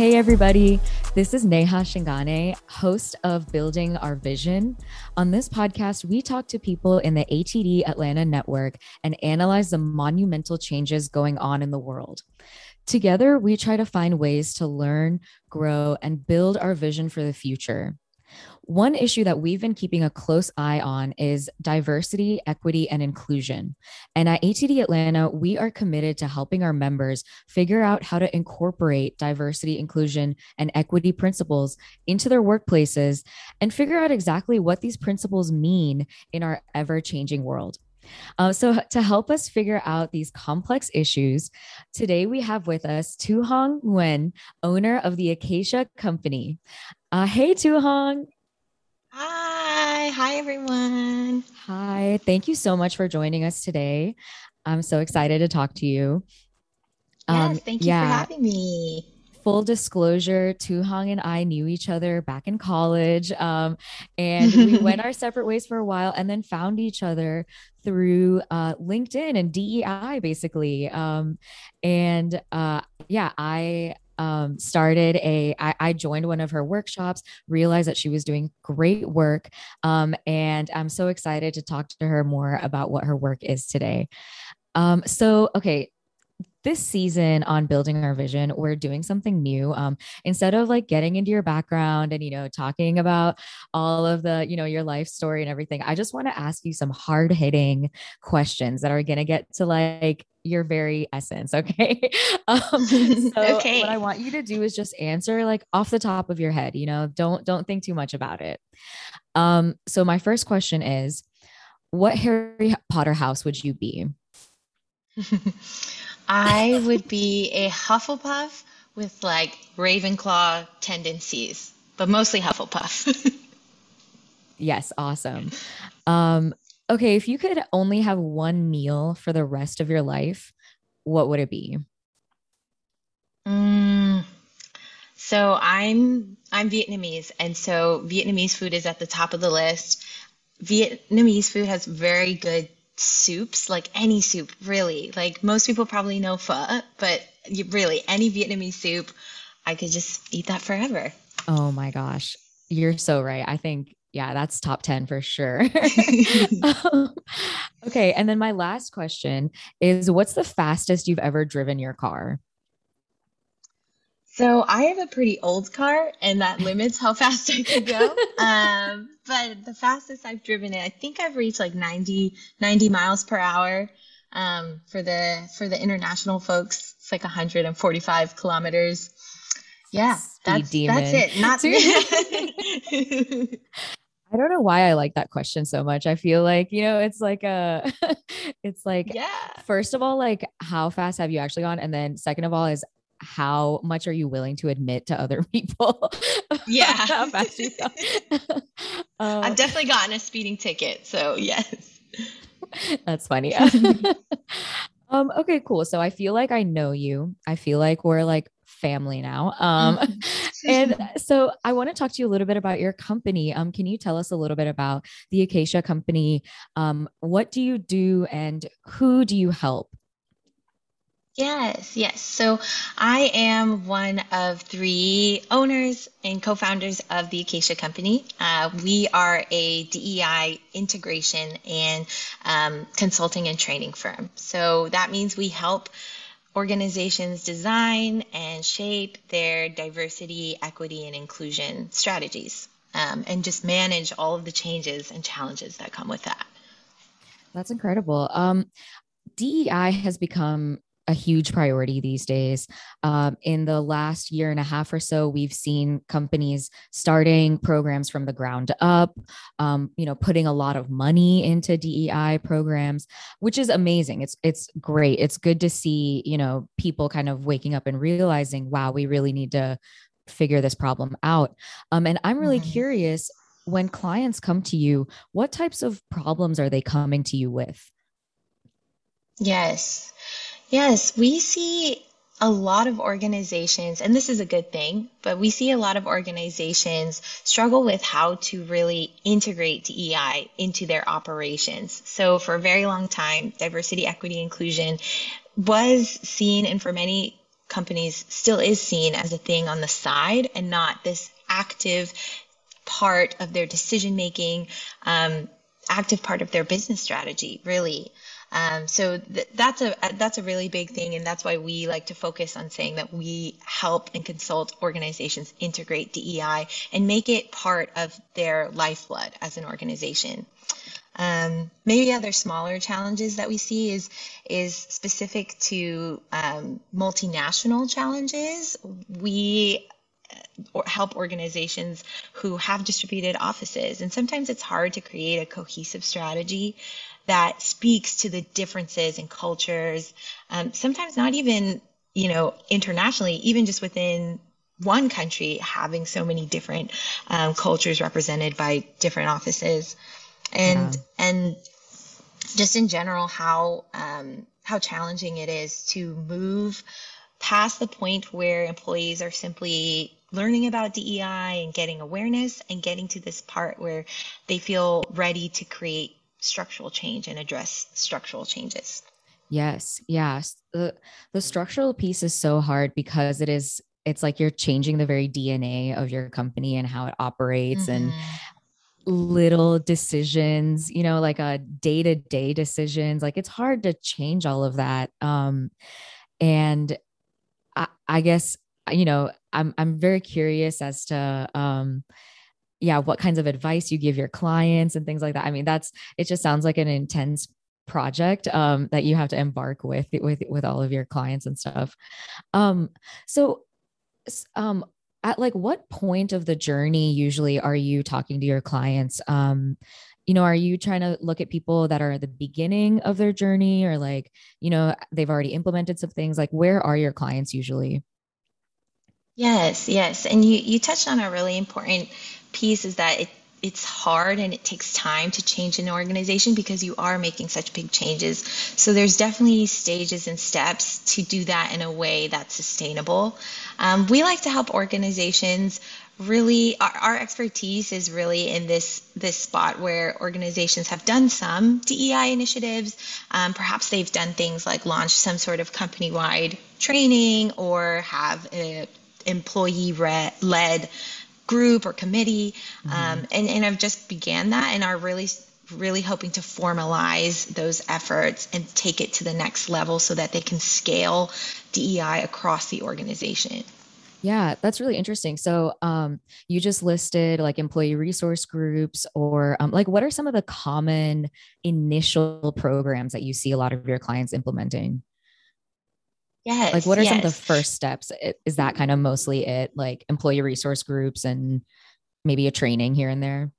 Hey, everybody. This is Neha Shingane, host of Building Our Vision. On this podcast, we talk to people in the ATD Atlanta network and analyze the monumental changes going on in the world. Together, we try to find ways to learn, grow, and build our vision for the future. One issue that we've been keeping a close eye on is diversity, equity, and inclusion. And at ATD Atlanta, we are committed to helping our members figure out how to incorporate diversity, inclusion, and equity principles into their workplaces and figure out exactly what these principles mean in our ever changing world. Uh, so, to help us figure out these complex issues, today we have with us Tu Hong Nguyen, owner of the Acacia Company. Uh, hey, Tu Hong. Hi. Hi, everyone. Hi. Thank you so much for joining us today. I'm so excited to talk to you. Um, yes, thank you yeah. for having me. Full disclosure, Tu Hong and I knew each other back in college. Um, and we went our separate ways for a while and then found each other through uh, LinkedIn and DEI, basically. Um, and uh, yeah, I um, started a I, I joined one of her workshops realized that she was doing great work um, and i'm so excited to talk to her more about what her work is today. Um, so okay this season on building our vision we're doing something new um, instead of like getting into your background and you know talking about all of the you know your life story and everything i just want to ask you some hard hitting questions that are going to get to like your very essence. Okay. um, so okay. what I want you to do is just answer like off the top of your head, you know, don't, don't think too much about it. Um, so my first question is, what Harry Potter house would you be? I would be a Hufflepuff with like Ravenclaw tendencies, but mostly Hufflepuff. yes, awesome. Um, Okay, if you could only have one meal for the rest of your life, what would it be? Mm, so I'm I'm Vietnamese, and so Vietnamese food is at the top of the list. Vietnamese food has very good soups, like any soup, really. Like most people probably know pho, but you, really any Vietnamese soup, I could just eat that forever. Oh my gosh, you're so right. I think yeah, that's top 10 for sure. um, okay. And then my last question is what's the fastest you've ever driven your car? So I have a pretty old car and that limits how fast I can go. um, but the fastest I've driven it, I think I've reached like 90, 90 miles per hour. Um, for the, for the international folks, it's like 145 kilometers. Yeah, that's, that's it. Not I don't know why I like that question so much. I feel like, you know, it's like a it's like yeah. first of all like how fast have you actually gone and then second of all is how much are you willing to admit to other people? Yeah. how fast you um, I've definitely gotten a speeding ticket, so yes. That's funny. um okay, cool. So I feel like I know you. I feel like we're like family now. Um, and so I want to talk to you a little bit about your company. Um, can you tell us a little bit about the Acacia Company? Um, what do you do and who do you help? Yes, yes. So I am one of three owners and co founders of the Acacia Company. Uh, we are a DEI integration and um, consulting and training firm. So that means we help organizations design and shape their diversity, equity, and inclusion strategies um, and just manage all of the changes and challenges that come with that. That's incredible. Um, DEI has become a huge priority these days. Um, in the last year and a half or so, we've seen companies starting programs from the ground up, um, you know, putting a lot of money into DEI programs, which is amazing. It's it's great. It's good to see, you know, people kind of waking up and realizing, wow, we really need to figure this problem out. Um, and I'm really mm-hmm. curious when clients come to you, what types of problems are they coming to you with? Yes. Yes, we see a lot of organizations, and this is a good thing, but we see a lot of organizations struggle with how to really integrate DEI into their operations. So, for a very long time, diversity, equity, inclusion was seen, and for many companies still is seen as a thing on the side and not this active part of their decision making, um, active part of their business strategy, really. Um, so th- that's a that's a really big thing, and that's why we like to focus on saying that we help and consult organizations integrate DEI and make it part of their lifeblood as an organization. Um, maybe other smaller challenges that we see is is specific to um, multinational challenges. We uh, help organizations who have distributed offices, and sometimes it's hard to create a cohesive strategy that speaks to the differences in cultures, um, sometimes not even, you know, internationally, even just within one country having so many different um, cultures represented by different offices and yeah. and just in general how um, how challenging it is to move past the point where employees are simply learning about DEI and getting awareness and getting to this part where they feel ready to create structural change and address structural changes. Yes, yes. The the structural piece is so hard because it is it's like you're changing the very DNA of your company and how it operates mm-hmm. and little decisions, you know, like a day-to-day decisions. Like it's hard to change all of that. Um and I, I guess you know, I'm I'm very curious as to um yeah, what kinds of advice you give your clients and things like that. I mean, that's it just sounds like an intense project um, that you have to embark with with with all of your clients and stuff. Um, so um, at like what point of the journey usually are you talking to your clients? Um, you know, are you trying to look at people that are at the beginning of their journey or like, you know, they've already implemented some things? Like, where are your clients usually? Yes, yes. And you, you touched on a really important piece is that it it's hard and it takes time to change an organization because you are making such big changes. So there's definitely stages and steps to do that in a way that's sustainable. Um, we like to help organizations really our, our, expertise is really in this this spot where organizations have done some DEI initiatives. Um, perhaps they've done things like launch some sort of company wide training or have a employee led group or committee. Mm-hmm. Um, and, and I've just began that and are really really hoping to formalize those efforts and take it to the next level so that they can scale DEI across the organization. Yeah, that's really interesting. So, um, you just listed like employee resource groups, or um, like what are some of the common initial programs that you see a lot of your clients implementing? Yes. Like, what are yes. some of the first steps? Is that kind of mostly it, like employee resource groups and maybe a training here and there?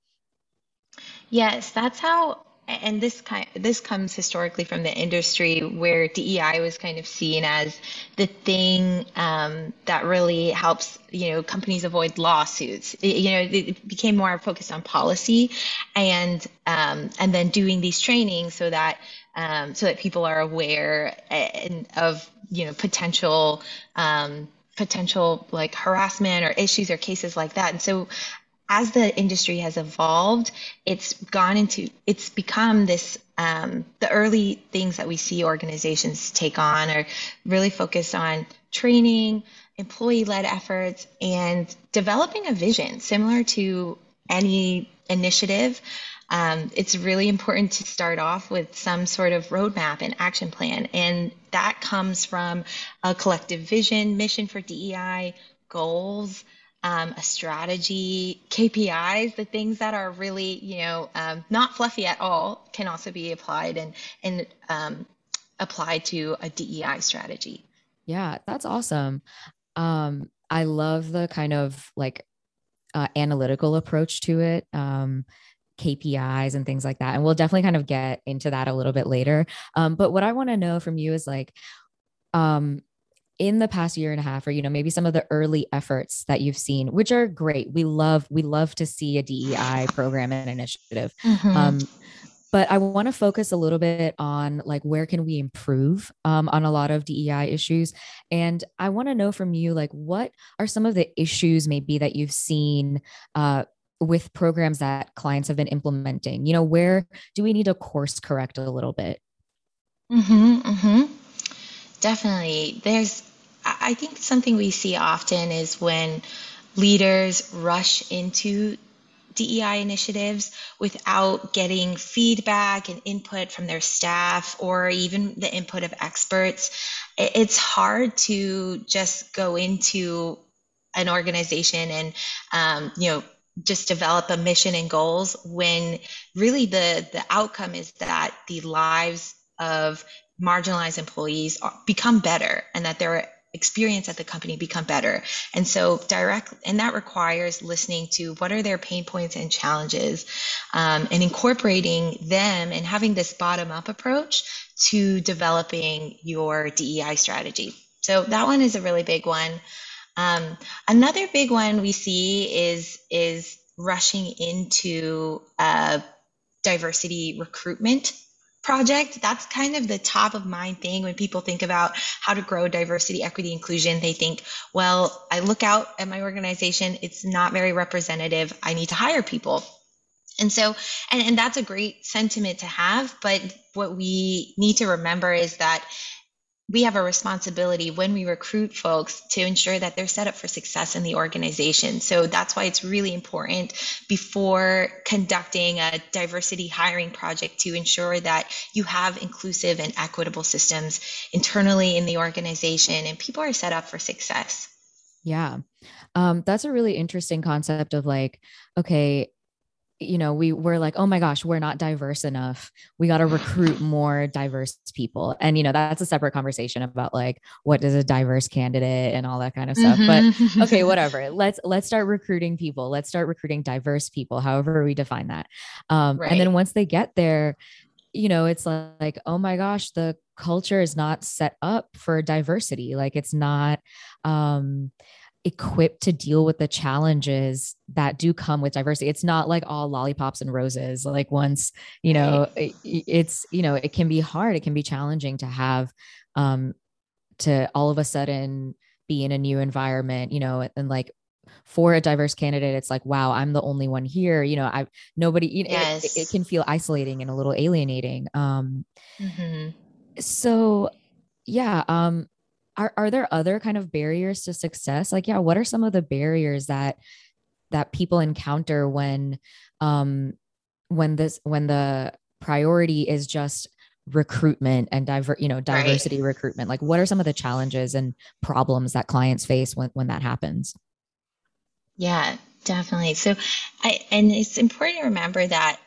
Yes, that's how. And this kind this comes historically from the industry where DEI was kind of seen as the thing um, that really helps you know companies avoid lawsuits. It, you know, it became more focused on policy, and um, and then doing these trainings so that um, so that people are aware and, of you know potential um, potential like harassment or issues or cases like that. And so as the industry has evolved, it's gone into it's become this um, the early things that we see organizations take on are really focused on training, employee led efforts, and developing a vision similar to any initiative um, it's really important to start off with some sort of roadmap and action plan. And that comes from a collective vision, mission for DEI, goals, um, a strategy, KPIs, the things that are really, you know, um, not fluffy at all can also be applied and, and um, applied to a DEI strategy. Yeah, that's awesome. Um, I love the kind of like uh, analytical approach to it. KPIs and things like that. And we'll definitely kind of get into that a little bit later. Um, but what I want to know from you is like, um, in the past year and a half, or you know, maybe some of the early efforts that you've seen, which are great. We love, we love to see a DEI program and initiative. Mm-hmm. Um, but I want to focus a little bit on like where can we improve um, on a lot of DEI issues, and I want to know from you like what are some of the issues maybe that you've seen uh, with programs that clients have been implementing? You know, where do we need to course correct a little bit? Mm-hmm, mm-hmm. Definitely. There's I think something we see often is when leaders rush into DEI initiatives without getting feedback and input from their staff or even the input of experts. It's hard to just go into an organization and, um, you know, just develop a mission and goals when really the the outcome is that the lives of marginalized employees are, become better and that their experience at the company become better. And so direct and that requires listening to what are their pain points and challenges um, and incorporating them and having this bottom up approach to developing your dei strategy. So that one is a really big one um, another big one we see is is rushing into a diversity recruitment project. That's kind of the top of mind thing when people think about how to grow diversity equity inclusion. They think well i look out at my organization. It's not very representative. I need to hire people. And so and, and that's a great sentiment to have but what we need to remember is that we have a responsibility when we recruit folks to ensure that they're set up for success in the organization. So that's why it's really important before conducting a diversity hiring project to ensure that you have inclusive and equitable systems internally in the organization and people are set up for success. Yeah. Um, that's a really interesting concept of like, okay, you know, we were like, oh my gosh, we're not diverse enough. We got to recruit more diverse people. And, you know, that's a separate conversation about like, what does a diverse candidate and all that kind of stuff. Mm-hmm. But okay, whatever. Let's, let's start recruiting people. Let's start recruiting diverse people, however we define that. Um, right. And then once they get there, you know, it's like, oh my gosh, the culture is not set up for diversity. Like it's not, um, equipped to deal with the challenges that do come with diversity. It's not like all lollipops and roses. Like once, you know, it, it's, you know, it can be hard. It can be challenging to have, um, to all of a sudden be in a new environment, you know, and like for a diverse candidate, it's like, wow, I'm the only one here. You know, I nobody. You know, yes. it, it, can feel isolating and a little alienating. Um, mm-hmm. so yeah, um, are, are there other kind of barriers to success? Like yeah what are some of the barriers that that people encounter when um when this when the priority is just recruitment and diver you know diversity right. recruitment? Like what are some of the challenges and problems that clients face when when that happens? Yeah definitely. So i and it's important to remember that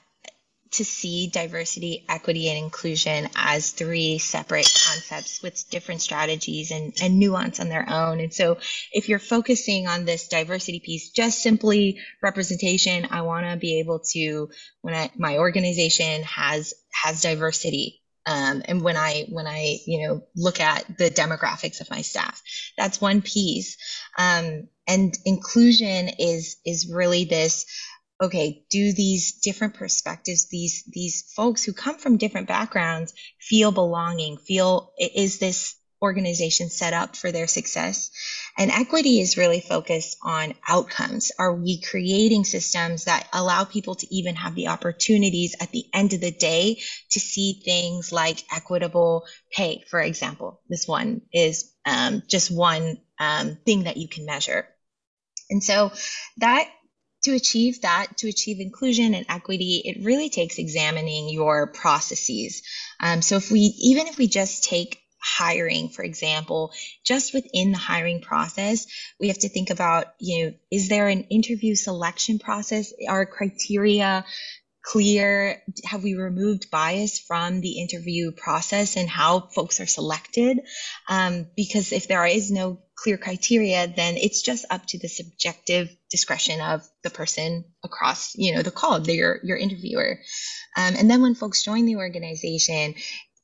to see diversity, equity, and inclusion as three separate concepts with different strategies and, and nuance on their own. And so if you're focusing on this diversity piece, just simply representation, I want to be able to, when I, my organization has, has diversity, um, and when I when I you know look at the demographics of my staff, that's one piece. Um, and inclusion is is really this okay do these different perspectives these these folks who come from different backgrounds feel belonging feel is this organization set up for their success? And equity is really focused on outcomes. Are we creating systems that allow people to even have the opportunities at the end of the day to see things like equitable pay for example? This one is um, just one um, thing that you can measure. And so that to achieve that, to achieve inclusion and equity, it really takes examining your processes. Um, so if we, even if we just take hiring, for example, just within the hiring process, we have to think about, you know, is there an interview selection process? Are criteria clear? Have we removed bias from the interview process and how folks are selected? Um, because if there is no clear criteria, then it's just up to the subjective discretion of the person across, you know, the call, your your interviewer. Um, and then when folks join the organization,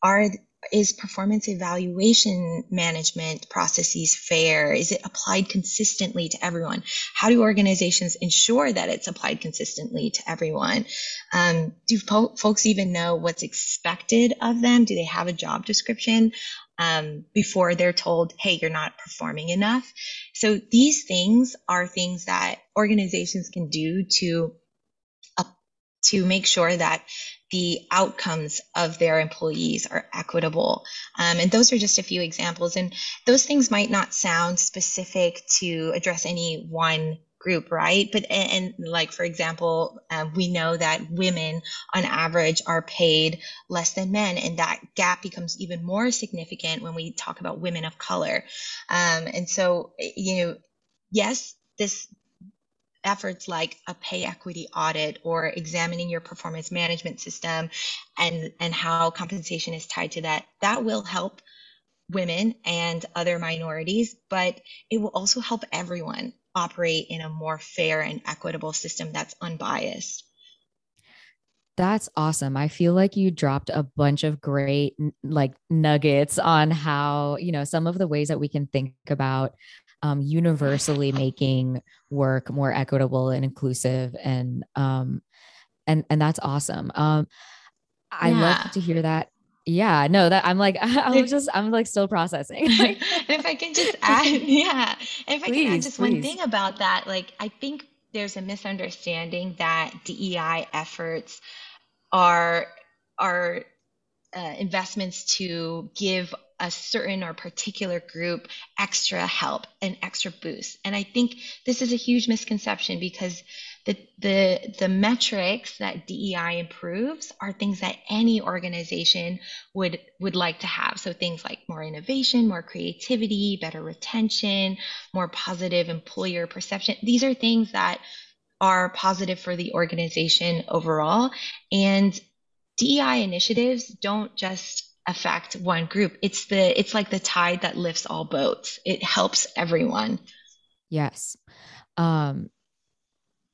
are is performance evaluation management processes fair? Is it applied consistently to everyone? How do organizations ensure that it's applied consistently to everyone? Um, do po- folks even know what's expected of them? Do they have a job description? um, before they're told, hey, you're not performing enough. So these things are things that organizations can do to to make sure that the outcomes of their employees are equitable. Um, and those are just a few examples. And those things might not sound specific to address any one group, right? But and, and like for example, um, we know that women on average are paid less than men, and that gap becomes even more significant when we talk about women of color. Um, and so, you know, yes, this efforts like a pay equity audit or examining your performance management system and and how compensation is tied to that that will help women and other minorities but it will also help everyone operate in a more fair and equitable system that's unbiased. That's awesome. I feel like you dropped a bunch of great like nuggets on how, you know, some of the ways that we can think about um, universally making work more equitable and inclusive and um and and that's awesome. Um I yeah. love to hear that yeah no that i'm like i'm just i'm like still processing and if i can just add yeah if i please, can add just please. one thing about that like i think there's a misunderstanding that dei efforts are are uh, investments to give a certain or particular group extra help and extra boost and i think this is a huge misconception because the, the, the metrics that DEI improves are things that any organization would, would like to have. So things like more innovation, more creativity, better retention, more positive employer perception. These are things that are positive for the organization overall. And DEI initiatives don't just affect one group. It's the it's like the tide that lifts all boats. It helps everyone. Yes. Um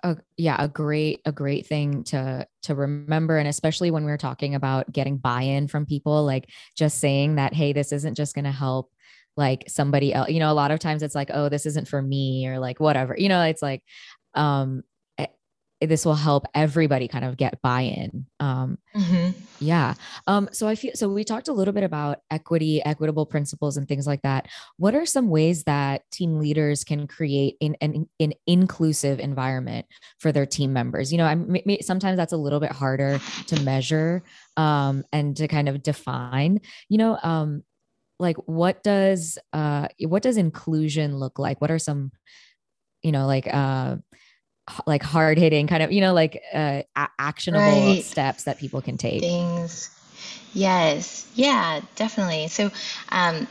a yeah a great a great thing to to remember and especially when we are talking about getting buy-in from people like just saying that hey this isn't just going to help like somebody else you know a lot of times it's like oh this isn't for me or like whatever you know it's like um this will help everybody kind of get buy-in um mm-hmm. yeah. Um so i feel so we talked a little bit about equity equitable principles and things like that. What are some ways that team leaders can create an, an, an inclusive environment for their team members? You know i'm sometimes that's a little bit harder to measure um and to kind of define. You know um like what does uh what does inclusion look like? What are some you know like uh like hard hitting kind of you know like uh, a- actionable right. steps that people can take things yes yeah definitely so um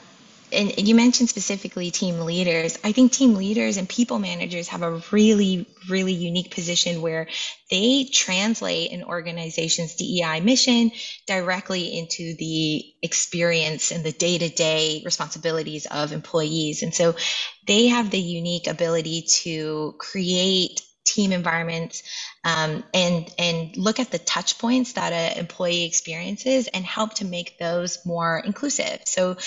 and you mentioned specifically team leaders. I think team leaders and people managers have a really, really unique position where they translate an organization's DEI mission directly into the experience and the day to day responsibilities of employees. And so they have the unique ability to create team environments um, and and look at the touch points that an employee experiences and help to make those more inclusive. So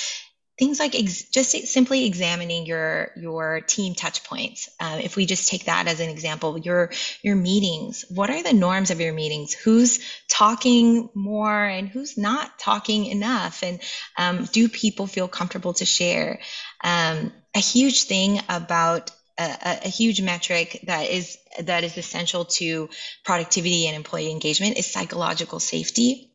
things like ex- just simply examining your your team touch points. Um, if we just take that as an example your your meetings. What are the norms of your meetings? Who's talking more and who's not talking enough? And um, do people feel comfortable to share? Um, a huge thing about a, a, huge metric that is that is essential to productivity and employee engagement is psychological safety.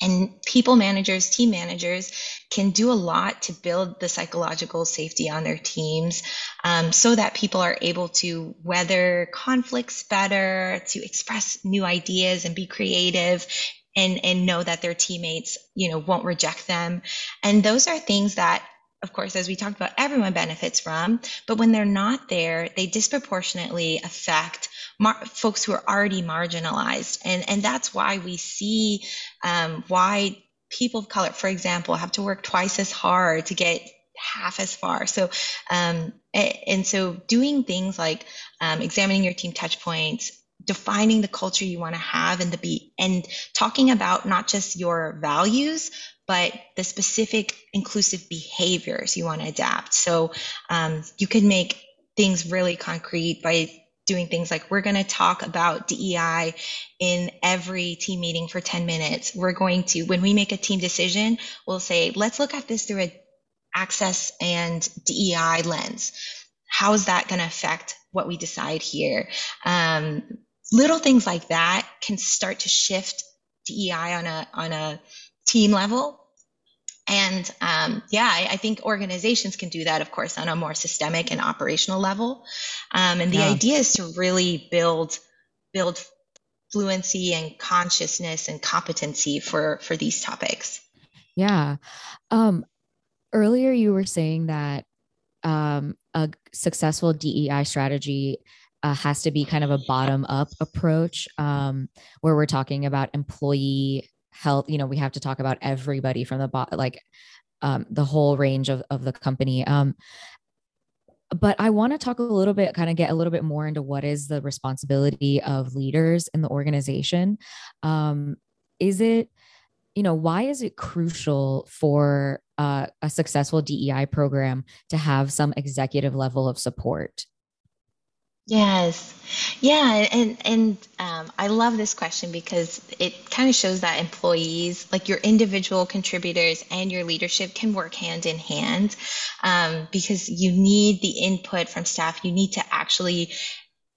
And people managers team managers can do a lot to build the psychological safety on their teams um, so that people are able to weather conflicts better to express new ideas and be creative and and know that their teammates you know won't reject them. And those are things that of course, as we talked about, everyone benefits from. But when they're not there, they disproportionately affect mar- folks who are already marginalized. And, and that's why we see um, why people of color, for example, have to work twice as hard to get half as far. So, um, and so doing things like um, examining your team touch points, defining the culture you want to have and the be and talking about not just your values but the specific inclusive behaviors you want to adapt. So um, you can make things really concrete by doing things like we're going to talk about DEI in every team meeting for 10 minutes. We're going to, when we make a team decision, we'll say, let's look at this through a access and DEI lens. How is that going to affect what we decide here? Um, little things like that can start to shift DEI on a on a team level. And um, yeah, I, I, think organizations can do that, of course, on a more systemic and operational level. Um, and the yeah. idea is to really build build fluency and consciousness and competency for for these topics. Yeah. Um, earlier, you were saying that um, a successful DEI strategy uh, has to be kind of a bottom up approach um, where we're talking about employee health. You know, we have to talk about everybody from the bot, like um, the whole range of, of the company. Um, but I want to talk a little bit, kind of get a little bit more into what is the responsibility of leaders in the organization. Um, is it, you know, why is it crucial for uh, a successful DEI program to have some executive level of support? Yes. Yeah. And, and um, I love this question because it kind of shows that employees, like your individual contributors and your leadership, can work hand in hand um, because you need the input from staff. You need to actually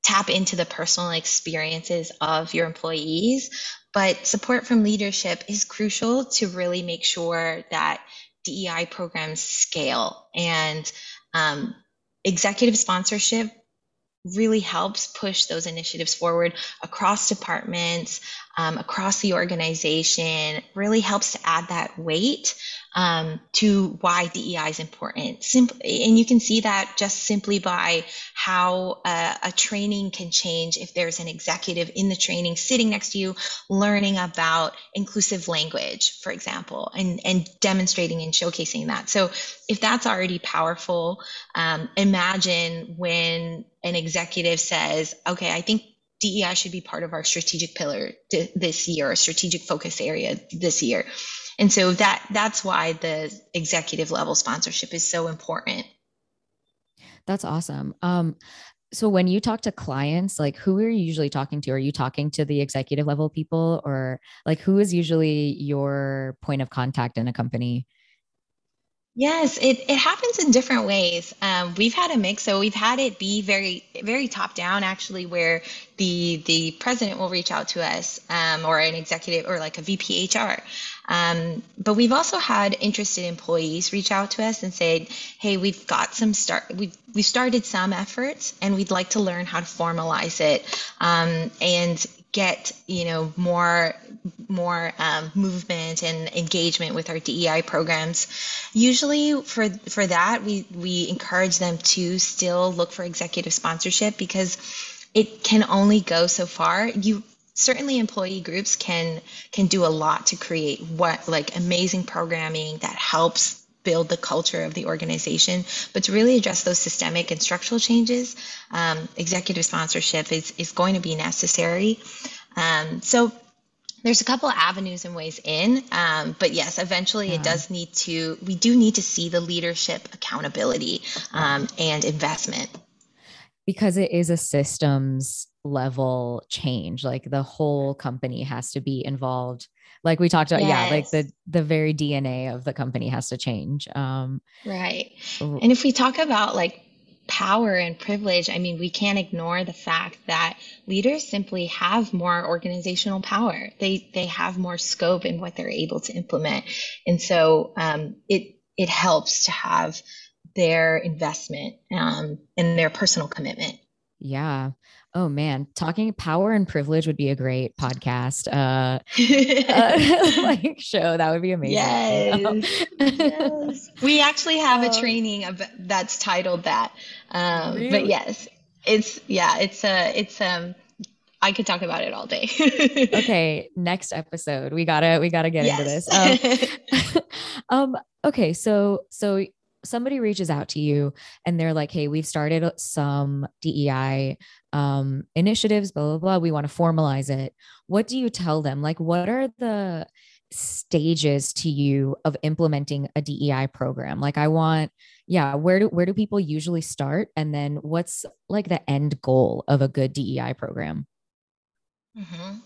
tap into the personal experiences of your employees. But support from leadership is crucial to really make sure that DEI programs scale and um, executive sponsorship really helps push those initiatives forward across departments, um, across the organization, really helps to add that weight um, to why DEI is important. Simply, and you can see that just simply by how uh, a training can change if there's an executive in the training sitting next to you, learning about inclusive language, for example, and and demonstrating and showcasing that. So if that's already powerful, um, imagine when an executive says, "Okay, I think." DEI should be part of our strategic pillar this year, a strategic focus area this year and so that that's why the executive level sponsorship is so important. That's awesome. Um, so when you talk to clients, like who are you usually talking to? Are you talking to the executive level people or like who is usually your point of contact in a company? Yes, it, it happens in different ways. Um, we've had a mix, so we've had it be very very top down actually, where the the president will reach out to us um, or an executive or like a VP HR. Um, but we've also had interested employees reach out to us and say, "Hey, we've got some start. We've we started some efforts, and we'd like to learn how to formalize it um, and get you know more more um, movement and engagement with our DEI programs. Usually for for that we we encourage them to still look for executive sponsorship because it can only go so far. You certainly employee groups can can do a lot to create what like amazing programming that helps build the culture of the organization. But to really address those systemic and structural changes, um, executive sponsorship is, is going to be necessary. Um, so there's a couple of avenues and ways in, um, but yes, eventually it does need to, we do need to see the leadership accountability um, and investment. Because it is a systems level change, like the whole company has to be involved. Like we talked about yes. yeah like the the very dna of the company has to change um right. and if we talk about like power and privilege i mean we can't ignore the fact that leaders simply have more organizational power. They they have more scope in what they're able to implement. And so um, it it helps to have their investment um, and their personal commitment yeah Oh man, talking power and privilege would be a great podcast uh, uh like show. That would be amazing. Yes. yes. We actually have a um, training of, that's titled that. Um, really? but yes, it's yeah, it's a uh, it's um I could talk about it all day. okay, next episode. We gotta we gotta get yes. into this. Um, um okay, so so somebody reaches out to you and they're like, hey, we've started some DEI um, initiatives, blah, blah, blah. We want to formalize it. What do you tell them? Like, what are the stages to you of implementing a DEI program? Like, I want, yeah, where do where do people usually start? And then what's like the end goal of a good DEI program? Mm-hmm.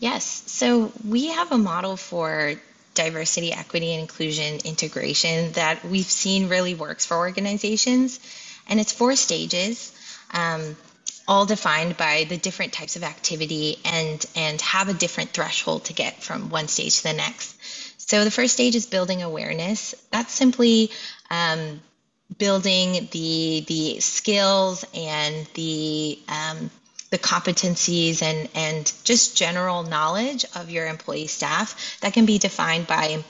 Yes. So we have a model for diversity, equity, and inclusion integration that we've seen really works for organizations. And it's four stages. Um, all defined by the different types of activity and and have a different threshold to get from one stage to the next. So the first stage is building awareness. That's simply um, building the the skills and the um, the competencies and and just general knowledge of your employee staff that can be defined by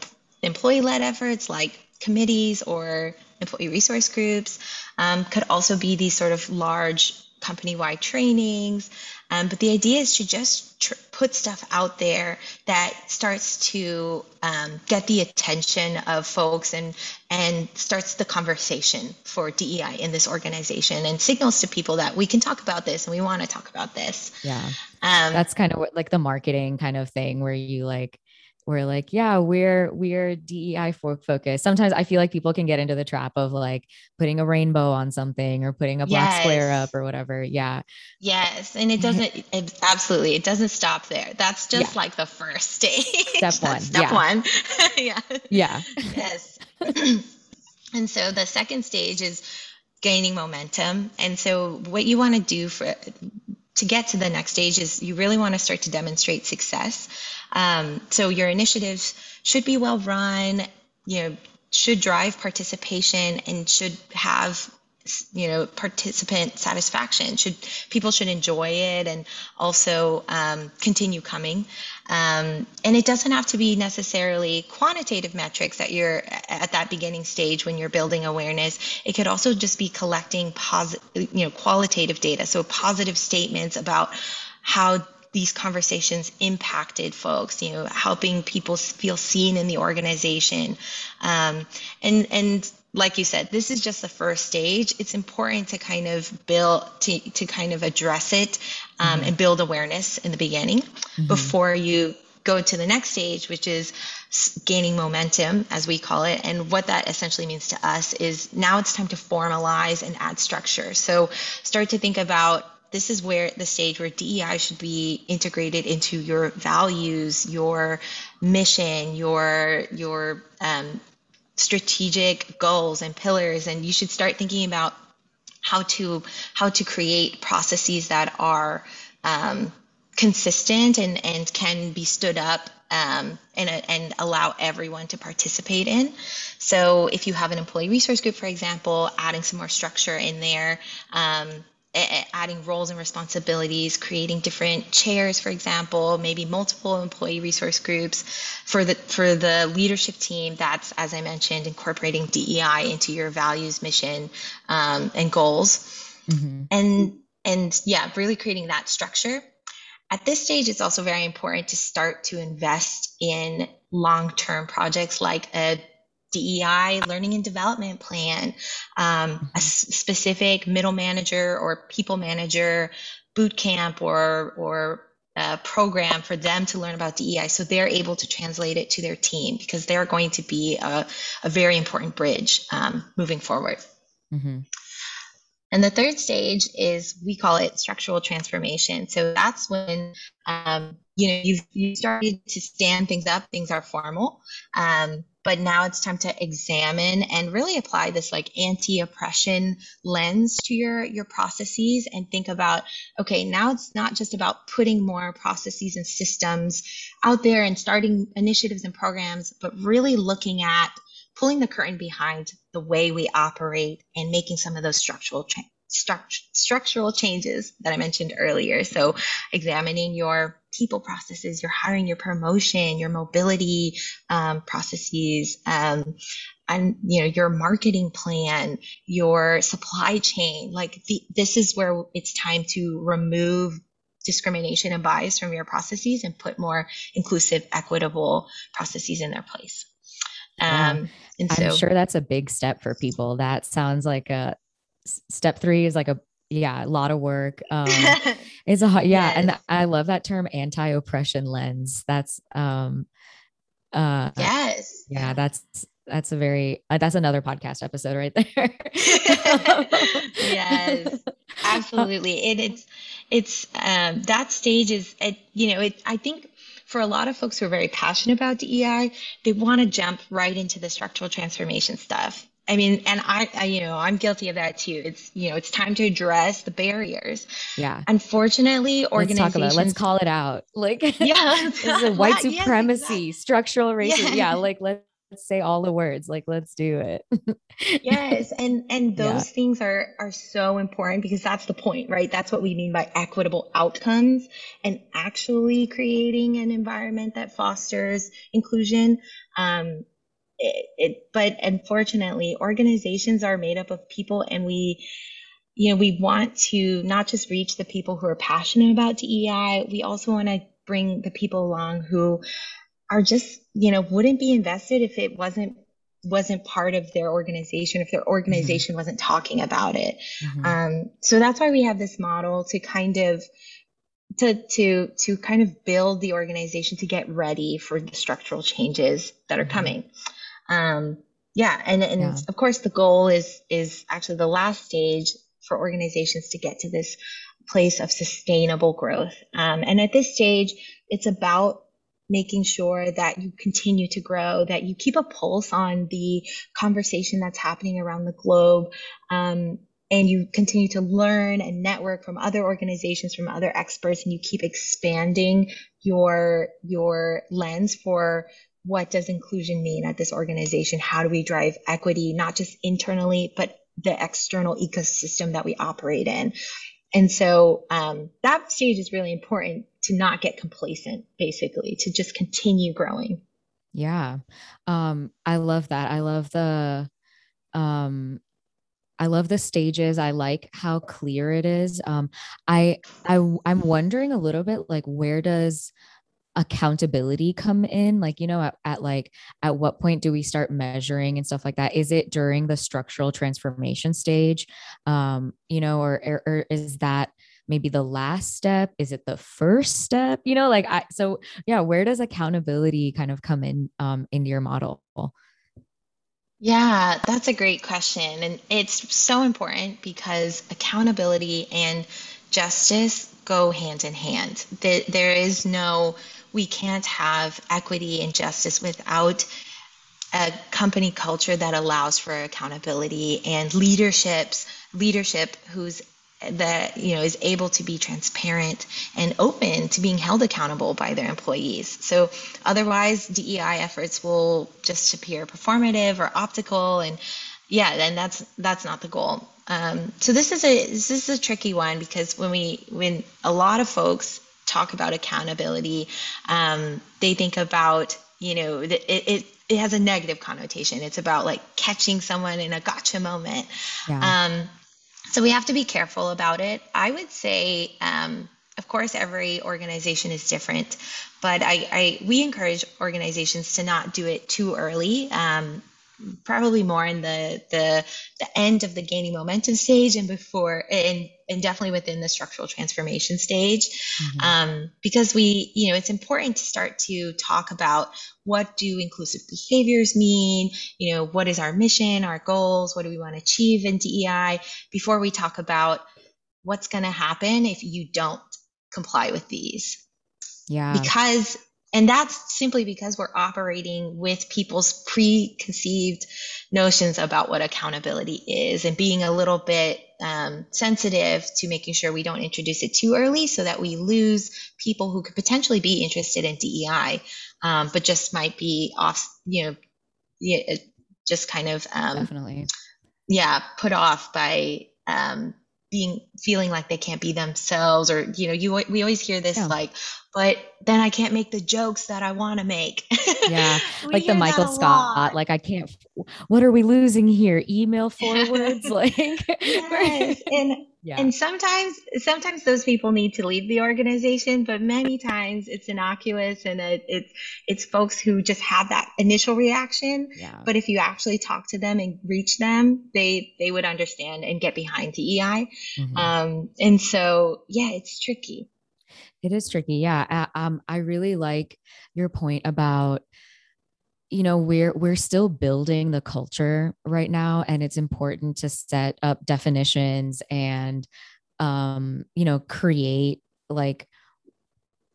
employee led efforts like committees or employee resource groups. Um, could also be these sort of large company wide trainings. Um, but the idea is to just tr- put stuff out there that starts to um, get the attention of folks and and starts the conversation for DEI in this organization and signals to people that we can talk about this and we want to talk about this. Yeah, um, that's kind of what, like the marketing kind of thing where you like we're like, yeah, we're we're DEI focused. Sometimes I feel like people can get into the trap of like putting a rainbow on something or putting a black yes. square up or whatever. Yeah. Yes, and it doesn't. It, absolutely, it doesn't stop there. That's just yeah. like the first stage. Step one. Step yeah. one. yeah. Yeah. Yes. and so the second stage is gaining momentum. And so what you want to do for to get to the next stage is you really want to start to demonstrate success. Um, so your initiatives should be well run, you know, should drive participation and should have you know participant satisfaction should people should enjoy it and also um, continue coming um, and it doesn't have to be necessarily quantitative metrics that you're at that beginning stage when you're building awareness it could also just be collecting positive you know qualitative data so positive statements about how these conversations impacted folks, you know, helping people feel seen in the organization. Um, and, and like you said, this is just the first stage. It's important to kind of build, to, to kind of address it um, mm-hmm. and build awareness in the beginning mm-hmm. before you go to the next stage, which is gaining momentum, as we call it. And what that essentially means to us is now it's time to formalize and add structure. So start to think about this is where the stage where DEI should be integrated into your values, your mission, your your um, strategic goals and pillars, and you should start thinking about how to how to create processes that are um, consistent and and can be stood up um, and, and allow everyone to participate in. So if you have an employee resource group, for example, adding some more structure in there, um, adding roles and responsibilities, creating different chairs, for example, maybe multiple employee resource groups for the for the leadership team. That's as I mentioned, incorporating DEI into your values, mission, um, and goals, mm-hmm. and and yeah, really creating that structure. At this stage, it's also very important to start to invest in long term projects like a DEI learning and development plan, um, a specific middle manager or people manager boot camp or or a program for them to learn about DEI so they're able to translate it to their team because they're going to be a, a very important bridge um, moving forward. Mm-hmm. And the third stage is we call it structural transformation. So that's when um, you know you've you started to stand things up, things are formal. Um, but now it's time to examine and really apply this like anti-oppression lens to your your processes and think about okay now it's not just about putting more processes and systems out there and starting initiatives and programs but really looking at pulling the curtain behind the way we operate and making some of those structural cha- structural changes that I mentioned earlier. So, examining your people processes, your hiring, your promotion, your mobility um, processes, um, and you know your marketing plan, your supply chain. Like the, this is where it's time to remove discrimination and bias from your processes and put more inclusive, equitable processes in their place. Um, and so, I'm sure that's a big step for people. That sounds like a step three is like a yeah, a lot of work. Um, it's a hot, yeah, yes. and I love that term anti-oppression lens. That's um, uh, yes, yeah, that's that's a very uh, that's another podcast episode right there. yes, absolutely. It, it's it's um, that stage is it, you know it. I think for a lot of folks who are very passionate about DEI, they want to jump right into the structural transformation stuff I mean, and I, I, you know, I'm guilty of that too. It's, you know, it's time to address the barriers. Yeah. Unfortunately, organizations. Let's talk about. Let's call it out. Like, yeah, this is a white supremacy, yes, exactly. structural racism. Yeah. yeah. Like, let's say all the words. Like, let's do it. yes, and and those yeah. things are are so important because that's the point, right? That's what we mean by equitable outcomes and actually creating an environment that fosters inclusion. Um, it, it, but unfortunately organizations are made up of people and we you know we want to not just reach the people who are passionate about DEI we also want to bring the people along who are just you know wouldn't be invested if it wasn't wasn't part of their organization if their organization mm-hmm. wasn't talking about it mm-hmm. um, so that's why we have this model to kind of to to to kind of build the organization to get ready for the structural changes that are mm-hmm. coming um, yeah, and and yeah. of course the goal is is actually the last stage for organizations to get to this place of sustainable growth. Um, and at this stage, it's about making sure that you continue to grow, that you keep a pulse on the conversation that's happening around the globe. Um, and you continue to learn and network from other organizations from other experts and you keep expanding your your lens for what does inclusion mean at this organization? How do we drive equity, not just internally, but the external ecosystem that we operate in? And so um, that stage is really important to not get complacent, basically, to just continue growing. Yeah. Um, I love that. I love the um I love the stages. I like how clear it is. Um, I I I'm wondering a little bit like where does accountability come in? Like you know at, at, like at what point do we start measuring and stuff like that? Is it during the structural transformation stage? Um you know or, or, or is that maybe the last step? Is it the first step? You know like i so yeah where does accountability kind of come in um into your model? Yeah that's a great question and it's so important because accountability and justice go hand in hand. There is no we can't have equity and justice without a company culture that allows for accountability and leaderships leadership who's that you know is able to be transparent and open to being held accountable by their employees. So otherwise dei efforts will just appear performative or optical and yeah and that's that's not the goal. Um, so this is a this is a tricky one because when we when a lot of folks talk about accountability, um, they think about, you know, it, it, it has a negative connotation. It's about like catching someone in a gotcha moment. Yeah. Um, so we have to be careful about it. I would say, um, of course, every organization is different, but I, I, we encourage organizations to not do it too early. Um, probably more in the the the end of the gaining momentum stage and before and and definitely within the structural transformation stage. Mm-hmm. um, because we you know it's important to start to talk about what do inclusive behaviors mean? You know what is our mission our goals? What do we want to achieve in dei before we talk about what's going to happen if you don't comply with these. Yeah. Because and that's simply because we're operating with people's preconceived notions about what accountability is and being a little bit um, sensitive to making sure we don't introduce it too early so that we lose people who could potentially be interested in DEI, um, but just might be off, you know, yeah, just kind of um, definitely, yeah, put off by um, being feeling like they can't be themselves or you know you we always hear this yeah. like but then I can't make the jokes that I want to make. yeah. like the Michael Scott, lot. like I can't, what are we losing here? Email forwards. like, yes. and, yeah. and sometimes, sometimes those people need to leave the organization, but many times it's innocuous and it, it's, it's folks who just have that initial reaction. Yeah. But if you actually talk to them and reach them, they, they would understand and get behind DEI. Mm-hmm. Um, and so, yeah, it's tricky. It is tricky. Yeah. Um, I really like your point about you know we're we're still building the culture right now and it's important to set up definitions and um you know create like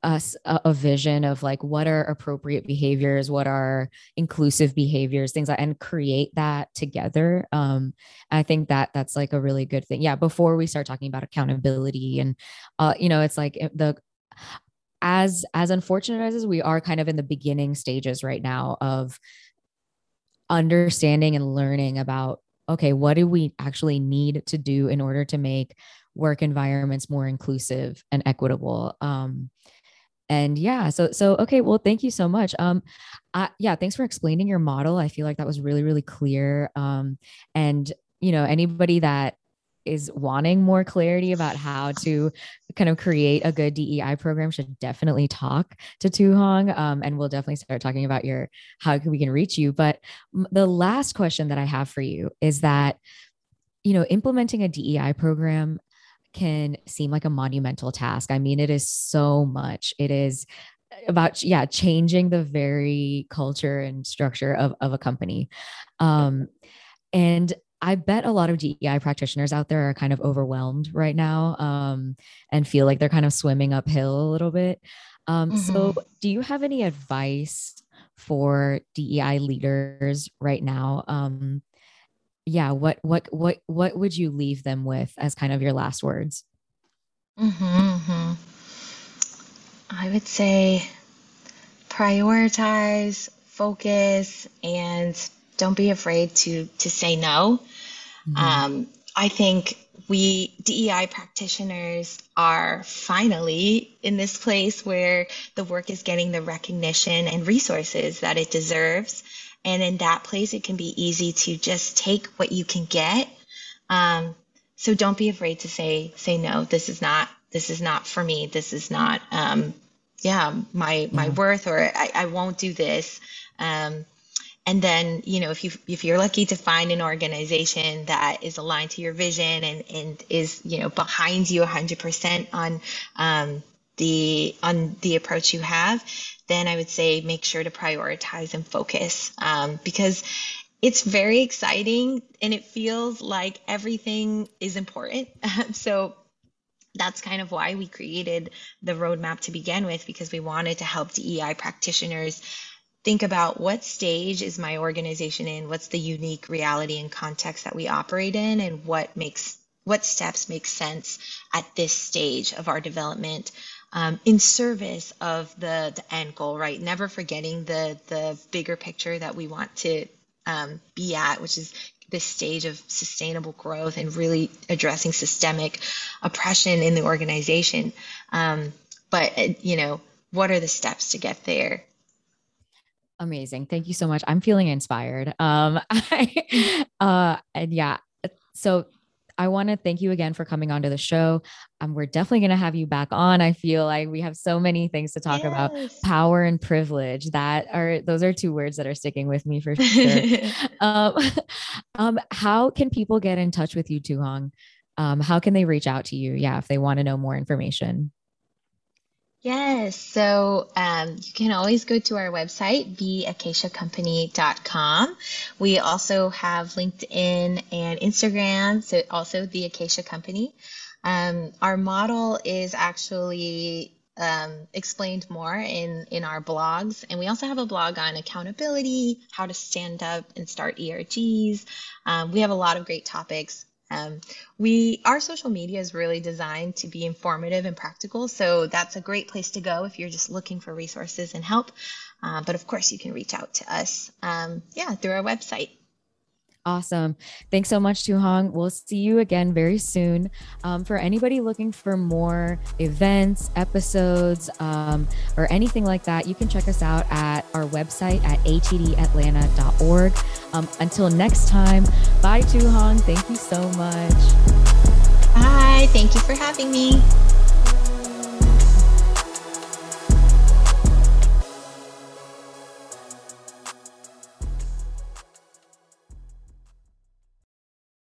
us a, a, vision of like what are appropriate behaviors what are inclusive behaviors things like and create that together um i think that that's like a really good thing. Yeah before we start talking about accountability and uh you know it's like the as as unfortunate as we are kind of in the beginning stages right now of understanding and learning about okay what do we actually need to do in order to make work environments more inclusive and equitable? Um and yeah so so okay well thank you so much um I, yeah thanks for explaining your model i feel like that was really really clear um and you know anybody that is wanting more clarity about how to kind of create a good DEI program should definitely talk to Tu Hong. Um, and we'll definitely start talking about your how we can reach you. But the last question that I have for you is that, you know, implementing a DEI program can seem like a monumental task. I mean, it is so much. It is about yeah changing the very culture and structure of, of a company um, and i bet a lot of dei practitioners out there are kind of overwhelmed right now um, and feel like they're kind of swimming uphill a little bit um, mm-hmm. so do you have any advice for dei leaders right now um, yeah what what what what would you leave them with as kind of your last words mm-hmm, mm-hmm. i would say prioritize focus and don't be afraid to to say no mm-hmm. um, i think we DEI practitioners are finally in this place where the work is getting the recognition and resources that it deserves. And in that place, it can be easy to just take what you can get. Um, so don't be afraid to say say no. This is not this is not for me. This is not um, yeah my my worth, or I, I won't do this. Um, and then you know if you if you're lucky to find an organization that is aligned to your vision and and is you know behind you 100% on um, the on the approach you have then I would say make sure to prioritize and focus um, because it's very exciting and it feels like everything is important. so that's kind of why we created the roadmap to begin with because we wanted to help DEI practitioners think about what stage is my organization in, what's the unique reality and context that we operate in, and what makes what steps make sense at this stage of our development um, in service of the the end goal, right? Never forgetting the the bigger picture that we want to um, be at, which is this stage of sustainable growth and really addressing systemic oppression in the organization. Um, but uh, you know, what are the steps to get there? Amazing. Thank you so much. I'm feeling inspired. Um, I, uh, and yeah, so I want to thank you again for coming onto the show. Um, we're definitely going to have you back on. I feel like we have so many things to talk yes. about. Power and privilege. That are those are two words that are sticking with me for sure. um, um, how can people get in touch with you, Tu Hong? Um, how can they reach out to you? Yeah, if they want to know more information. Yes, so um, you can always go to our website, theacaciacompany.com. We also have LinkedIn and Instagram, so also the Acacia Company. Um, our model is actually um, explained more in, in our blogs, and we also have a blog on accountability, how to stand up and start ERGs. Um, we have a lot of great topics um, we our social media is really designed to be informative and practical, so that's a great place to go if you're just looking for resources and help. Uh, but of course, you can reach out to us, um, yeah, through our website. Awesome. Thanks so much, Tu Hong. We'll see you again very soon. Um, for anybody looking for more events, episodes, um, or anything like that, you can check us out at our website at atdatlanta.org. Um, until next time, bye, Tu Hong. Thank you so much. Bye. Thank you for having me.